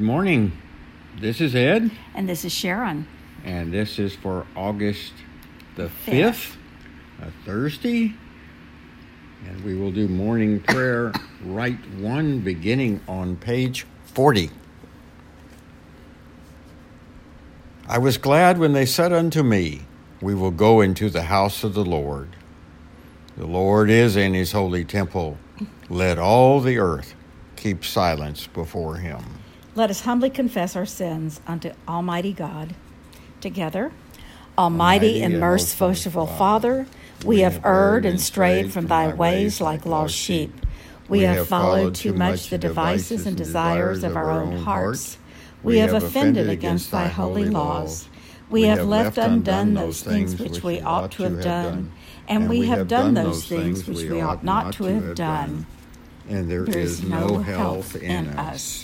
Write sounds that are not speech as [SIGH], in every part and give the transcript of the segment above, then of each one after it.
Good morning. This is Ed, And this is Sharon. and this is for August the Fifth. 5th, a Thursday. And we will do morning prayer, Rite One, beginning on page 40. I was glad when they said unto me, We will go into the house of the Lord. The Lord is in his holy temple. Let all the earth keep silence before him. Let us humbly confess our sins unto Almighty God. Together, Almighty, Almighty and merciful merciful Father, we have erred and strayed from thy ways like lost sheep. We have followed too much the devices and desires of our own hearts. We have offended against thy holy laws. We have left undone those things which we ought to have done, and we have done those things which we ought not to have done. And there There is no health in us.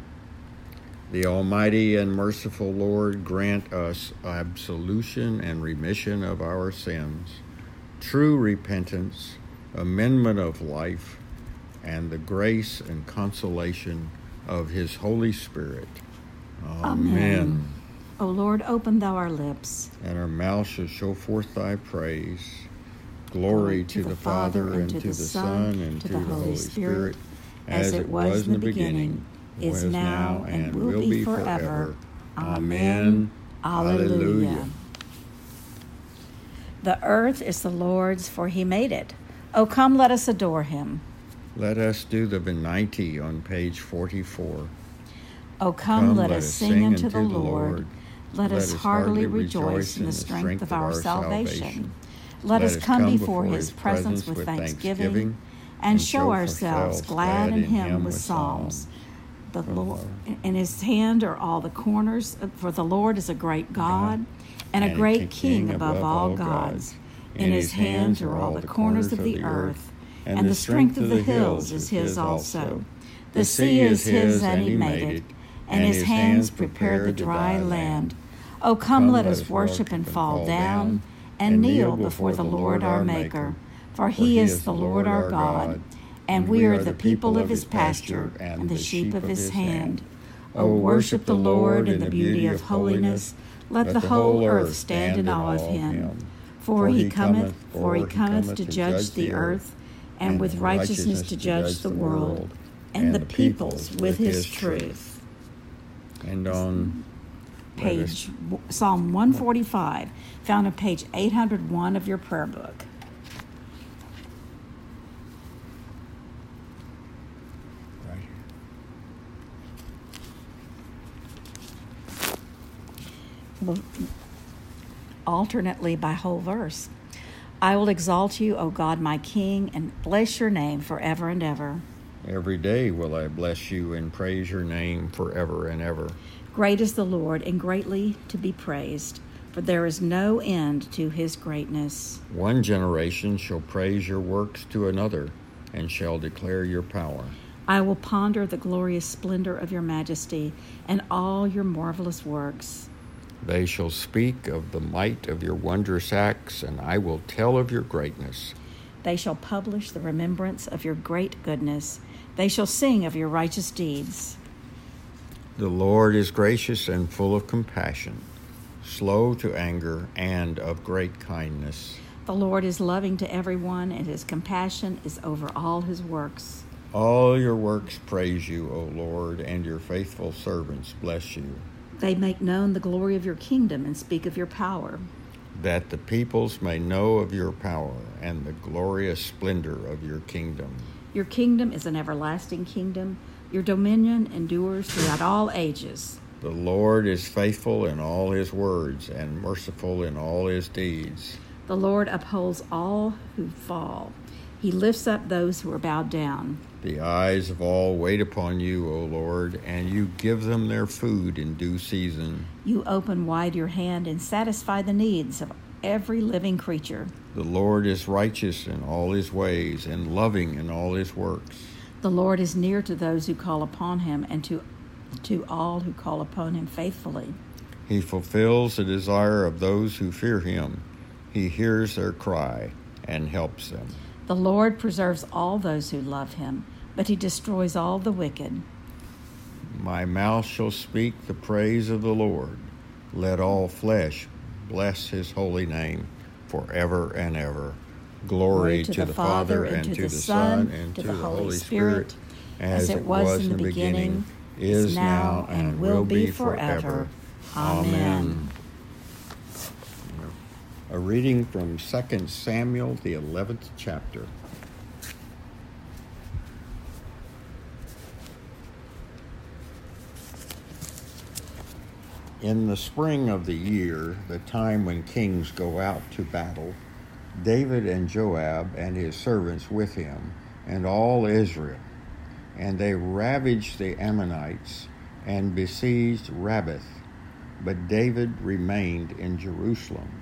The Almighty and merciful Lord grant us absolution and remission of our sins, true repentance, amendment of life, and the grace and consolation of His Holy Spirit. Amen. O Lord, open thou our lips. And our mouth shall show forth thy praise. Glory to the Father, and to the Son, and to the Holy Spirit, as it was in the beginning, is was now, and will be forever. Amen. Alleluia. The earth is the Lord's, for he made it. Oh, come, let us adore him. Let us do the Venite on page 44. Oh, come, let us sing unto the Lord. Let us heartily rejoice in the strength of our salvation. Let us come before his presence with thanksgiving and show ourselves glad in him with psalms. The oh, Lord, in his hand are all the corners, for the Lord is a great uh-huh. God and a great King above all gods. In his hands are all the corners of the earth, and the strength of the hills is his also. The sea is his, and he made it, and his hands prepared the dry land. O oh, come, let us worship and fall down, and kneel before the Lord our Maker, for he is the Lord our God and we are the people of his pasture and the sheep of his hand. O worship the Lord in the beauty of holiness. Let the whole earth stand in awe of him. For he cometh, for he cometh to judge the earth, and with righteousness to judge the world, and the peoples with his truth. And on Page Psalm 145, found on page 801 of your prayer book. right here. Alternately by whole verse. I will exalt you, O God, my King, and bless your name forever and ever. Every day will I bless you and praise your name forever and ever. Great is the Lord, and greatly to be praised, for there is no end to his greatness. One generation shall praise your works to another, and shall declare your power. I will ponder the glorious splendor of your majesty and all your marvelous works. They shall speak of the might of your wondrous acts, and I will tell of your greatness. They shall publish the remembrance of your great goodness. They shall sing of your righteous deeds. The Lord is gracious and full of compassion, slow to anger, and of great kindness. The Lord is loving to everyone, and his compassion is over all his works. All your works praise you, O Lord, and your faithful servants bless you. They make known the glory of your kingdom and speak of your power. That the peoples may know of your power and the glorious splendor of your kingdom. Your kingdom is an everlasting kingdom. Your dominion endures throughout all ages. The Lord is faithful in all his words and merciful in all his deeds. The Lord upholds all who fall. He lifts up those who are bowed down. The eyes of all wait upon you, O Lord, and you give them their food in due season. You open wide your hand and satisfy the needs of every living creature. The Lord is righteous in all his ways and loving in all his works. The Lord is near to those who call upon him and to, to all who call upon him faithfully. He fulfills the desire of those who fear him. He hears their cry and helps them. The Lord preserves all those who love him, but he destroys all the wicked. My mouth shall speak the praise of the Lord. Let all flesh bless his holy name forever and ever. Glory, to, to, the, Father, and, and to, the Son, and to the Holy Spirit, as it was in the beginning, is now, and will be forever. Amen. A reading from 2 Samuel, the 11th chapter. In the spring of the year, the time when kings go out to battle, David and Joab and his servants with him, and all Israel, and they ravaged the Ammonites and besieged Rabbah. But David remained in Jerusalem.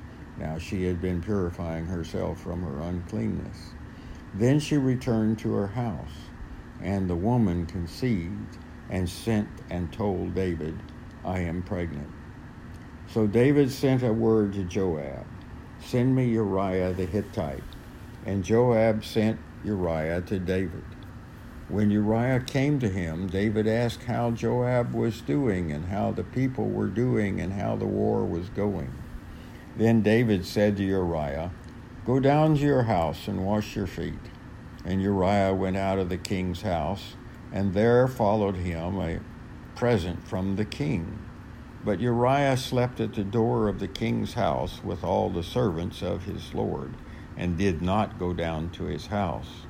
Now she had been purifying herself from her uncleanness. Then she returned to her house, and the woman conceived and sent and told David, I am pregnant. So David sent a word to Joab Send me Uriah the Hittite. And Joab sent Uriah to David. When Uriah came to him, David asked how Joab was doing and how the people were doing and how the war was going. Then David said to Uriah, Go down to your house and wash your feet. And Uriah went out of the king's house, and there followed him a present from the king. But Uriah slept at the door of the king's house with all the servants of his lord, and did not go down to his house.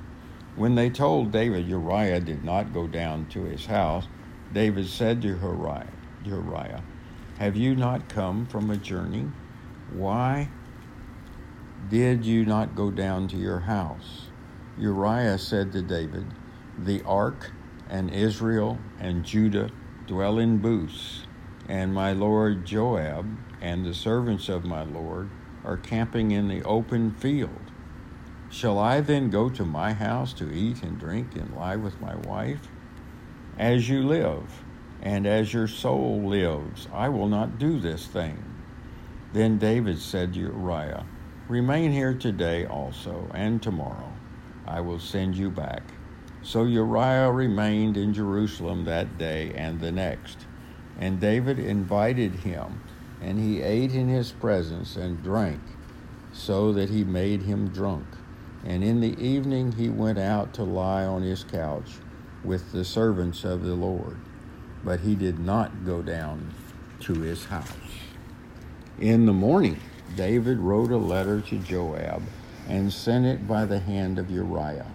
When they told David Uriah did not go down to his house, David said to Uriah, Uriah Have you not come from a journey? Why did you not go down to your house? Uriah said to David, The ark and Israel and Judah dwell in booths, and my lord Joab and the servants of my lord are camping in the open field. Shall I then go to my house to eat and drink and lie with my wife? As you live, and as your soul lives, I will not do this thing. Then David said to Uriah, Remain here today also, and tomorrow. I will send you back. So Uriah remained in Jerusalem that day and the next. And David invited him, and he ate in his presence and drank, so that he made him drunk. And in the evening he went out to lie on his couch with the servants of the Lord. But he did not go down to his house. In the morning, David wrote a letter to Joab and sent it by the hand of Uriah.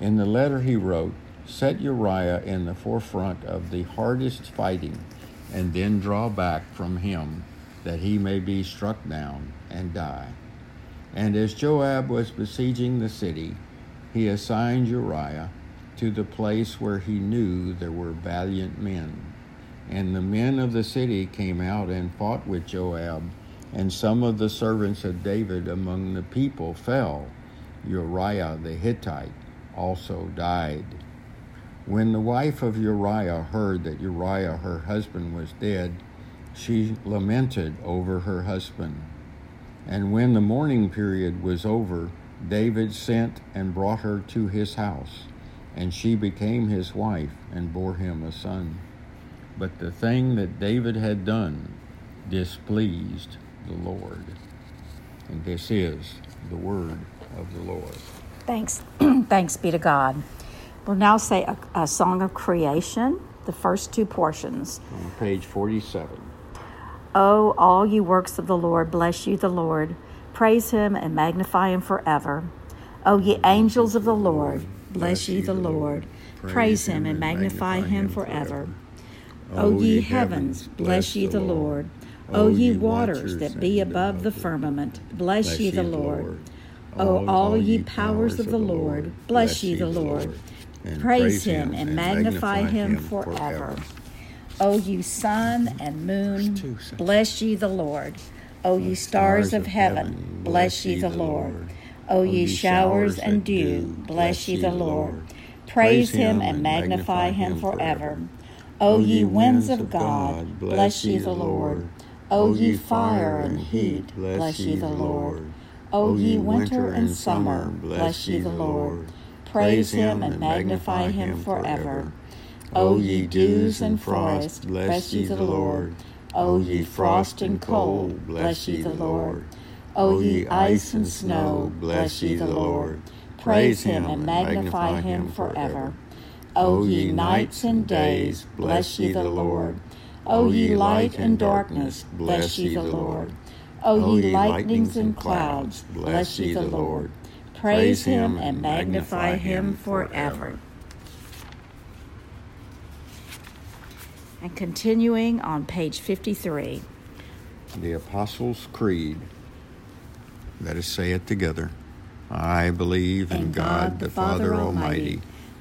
In the letter he wrote, Set Uriah in the forefront of the hardest fighting, and then draw back from him, that he may be struck down and die. And as Joab was besieging the city, he assigned Uriah to the place where he knew there were valiant men. And the men of the city came out and fought with Joab, and some of the servants of David among the people fell. Uriah the Hittite also died. When the wife of Uriah heard that Uriah her husband was dead, she lamented over her husband. And when the mourning period was over, David sent and brought her to his house, and she became his wife and bore him a son. But the thing that David had done displeased the Lord. And this is the word of the Lord. Thanks. [CLEARS THROAT] Thanks be to God. We'll now say a, a song of creation, the first two portions. On page 47. Oh, all you works of the Lord, bless you, the Lord. Praise him and magnify him forever. O ye angels of the Lord, bless ye the Lord. Praise him and magnify him forever. Oh, O ye heavens, bless ye the Lord. O ye waters that be above the firmament, bless ye the Lord. O all ye powers of the Lord, bless ye the Lord. Praise him and magnify him forever. O you sun and moon, bless ye the Lord. O ye stars of heaven, bless ye the Lord. O ye showers and dew, bless ye the Lord. Praise him and magnify him forever. O ye winds of God, bless ye the Lord. O ye fire and heat, bless ye the Lord. O ye winter and summer, bless ye the Lord. Praise him and magnify him forever. O ye dews and frost, bless ye the Lord. O ye frost and cold, bless ye the Lord. O ye ice and snow, bless ye the Lord. Praise him and magnify him forever. O ye nights and days, bless ye the Lord. O ye light and darkness, bless ye the Lord. O ye lightnings and clouds, bless ye the Lord. Praise him and magnify him forever. And continuing on page 53. The Apostles' Creed. Let us say it together. I believe in, God, the Father Almighty,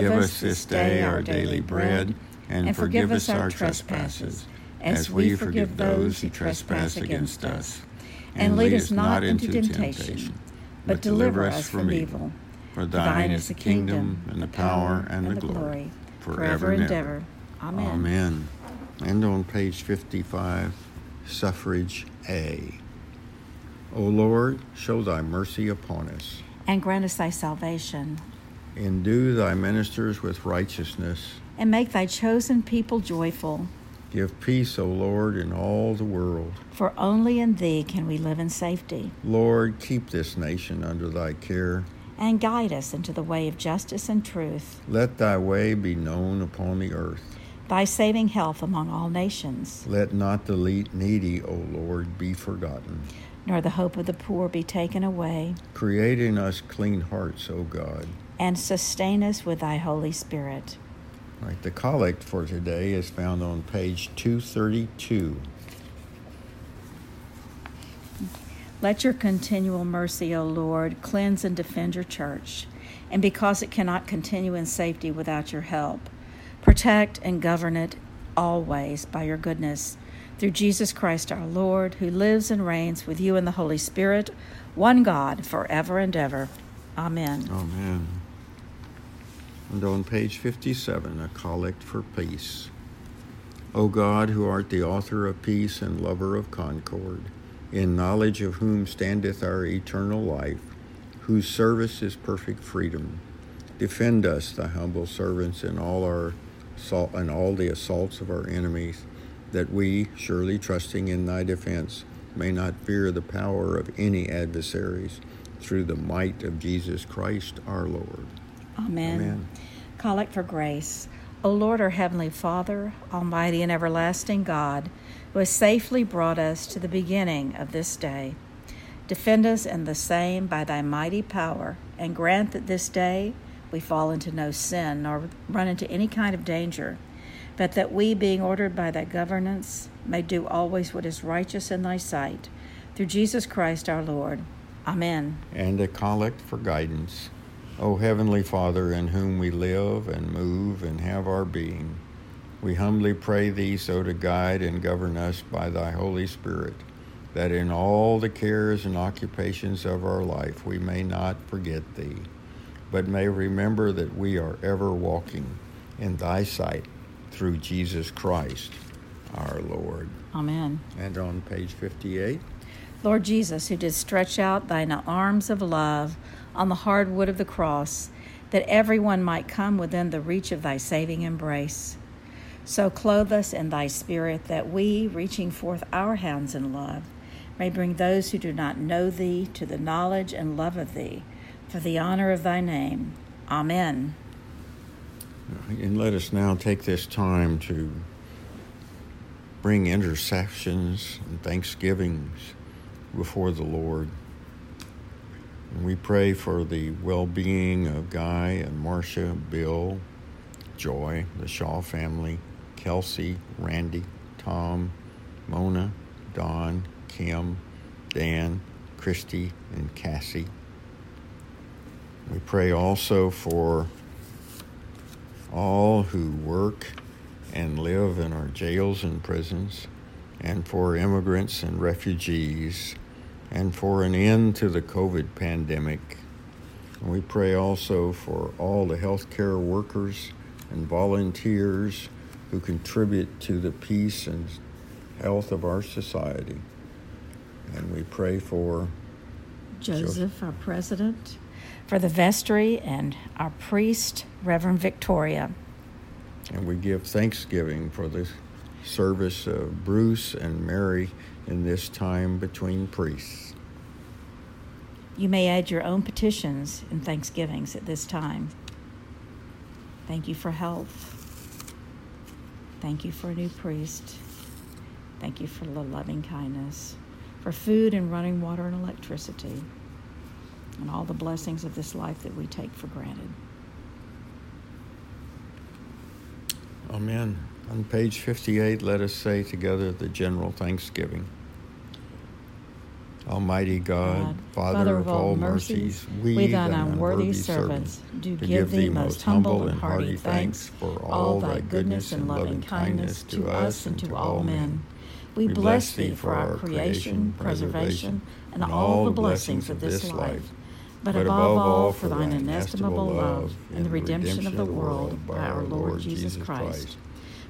Give us this day our daily bread, and forgive us our trespasses, as we forgive those who trespass against us. And lead us not into temptation, but deliver us from evil. For thine is the kingdom, and the power, and, the glory, forever and ever. Amen. Amen. And on page 55, suffrage A. O Lord, show thy mercy upon us. And grant us thy salvation. Endue thy ministers with righteousness. And make thy chosen people joyful. Give peace, O Lord, in all the world. For only in thee can we live in safety. Lord, keep this nation under thy care and guide us into the way of justice and truth. Let thy way be known upon the earth. Thy saving health among all nations. Let not the needy, O Lord, be forgotten. Nor the hope of the poor be taken away. Create in us clean hearts, O God. And sustain us with thy Holy Spirit. All right, the collect for today is found on page 232. Let your continual mercy, O Lord, cleanse and defend your church. And because it cannot continue in safety without your help, protect and govern it always by your goodness. Through Jesus Christ our Lord, who lives and reigns with you in the Holy Spirit, one God, forever and ever. Amen. Amen. And on page 57, a collect for peace. O God, who art the author of peace and lover of concord, in knowledge of whom standeth our eternal life, whose service is perfect freedom. Defend us, thy humble servants, in all our and all the assaults of our enemies, that we, surely trusting in thy defense, may not fear the power of any adversaries, through the might of Jesus Christ our Lord. Amen. Amen. Collect for grace. O Lord, our heavenly Father, almighty and everlasting God, who has safely brought us to the beginning of this day. Defend us in the same by thy mighty power, and grant that this day we fall into no sin nor run into any kind of danger, but that we, being ordered by thy governance, may do always what is righteous in thy sight. Through Jesus Christ our Lord. Amen. And a collect for guidance. O Heavenly Father, in whom we live and move and have our being, we humbly pray thee so to guide and govern us by thy Holy Spirit, that in all the cares and occupations of our life we may not forget thee, but may remember that we are ever walking in thy sight through Jesus Christ our Lord. Amen. And on page 58. Lord Jesus, who did stretch out thine arms of love on the hard wood of the cross, that everyone might come within the reach of thy saving embrace. So clothe us in thy spirit, that we, reaching forth our hands in love, may bring those who do not know thee to the knowledge and love of thee, for the honor of thy name. Amen. And let us now take this time to bring intercessions and thanksgivings before the Lord. We pray for the well being of Guy and Marcia, Bill, Joy, the Shaw family, Kelsey, Randy, Tom, Mona, Don, Kim, Dan, Christy, and Cassie. We pray also for all who work and live in our jails and prisons, and for immigrants and refugees, and for an end to the COVID pandemic. And we pray also for all the healthcare workers and volunteers who contribute to the peace and health of our society. And we pray for Joseph, Joseph, our president, for the vestry and our priest, Reverend Victoria. And we give thanksgiving for the service of Bruce and Mary in this time between priests. You may add your own petitions and thanksgivings at this time. Thank you for health. Thank you for a new priest. Thank you for the loving kindness, for food and running water and electricity, and all the blessings of this life that we take for granted. Amen. On page 58, let us say together the general thanksgiving. Almighty God, God Father, Father, of all mercies, we, we thine unworthy servants, do give thee most humble and hearty thanks for all thy goodness and loving kindness to us and to all men. We bless thee for our creation, preservation, and all the blessings of this life. but above all for thine inestimable love and the redemption of the world by our Lord Jesus Christ,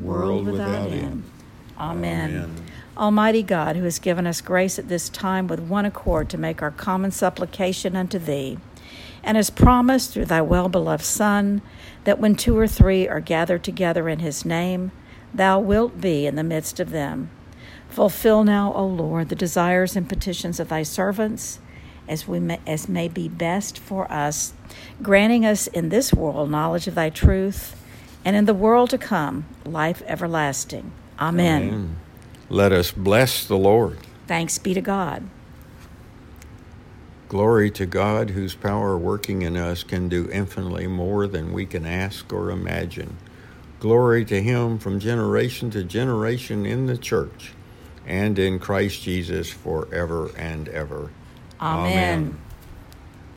world without end. Amen. Amen. Almighty God, who has given us grace at this time with one accord to make our common supplication unto thee, and has promised through thy well beloved Son that when two or three are gathered together in his name, thou wilt be in the midst of them. Fulfill now, O Lord, the desires and petitions of thy servants as we may, as may be best for us, granting us in this world knowledge of thy truth, and in the world to come life everlasting. Amen. Amen. Let us bless the Lord. Thanks be to God. Glory to God, whose power working in us can do infinitely more than we can ask or imagine. Glory to Him from generation to generation in the church and in Christ Jesus forever and ever. Amen. Amen.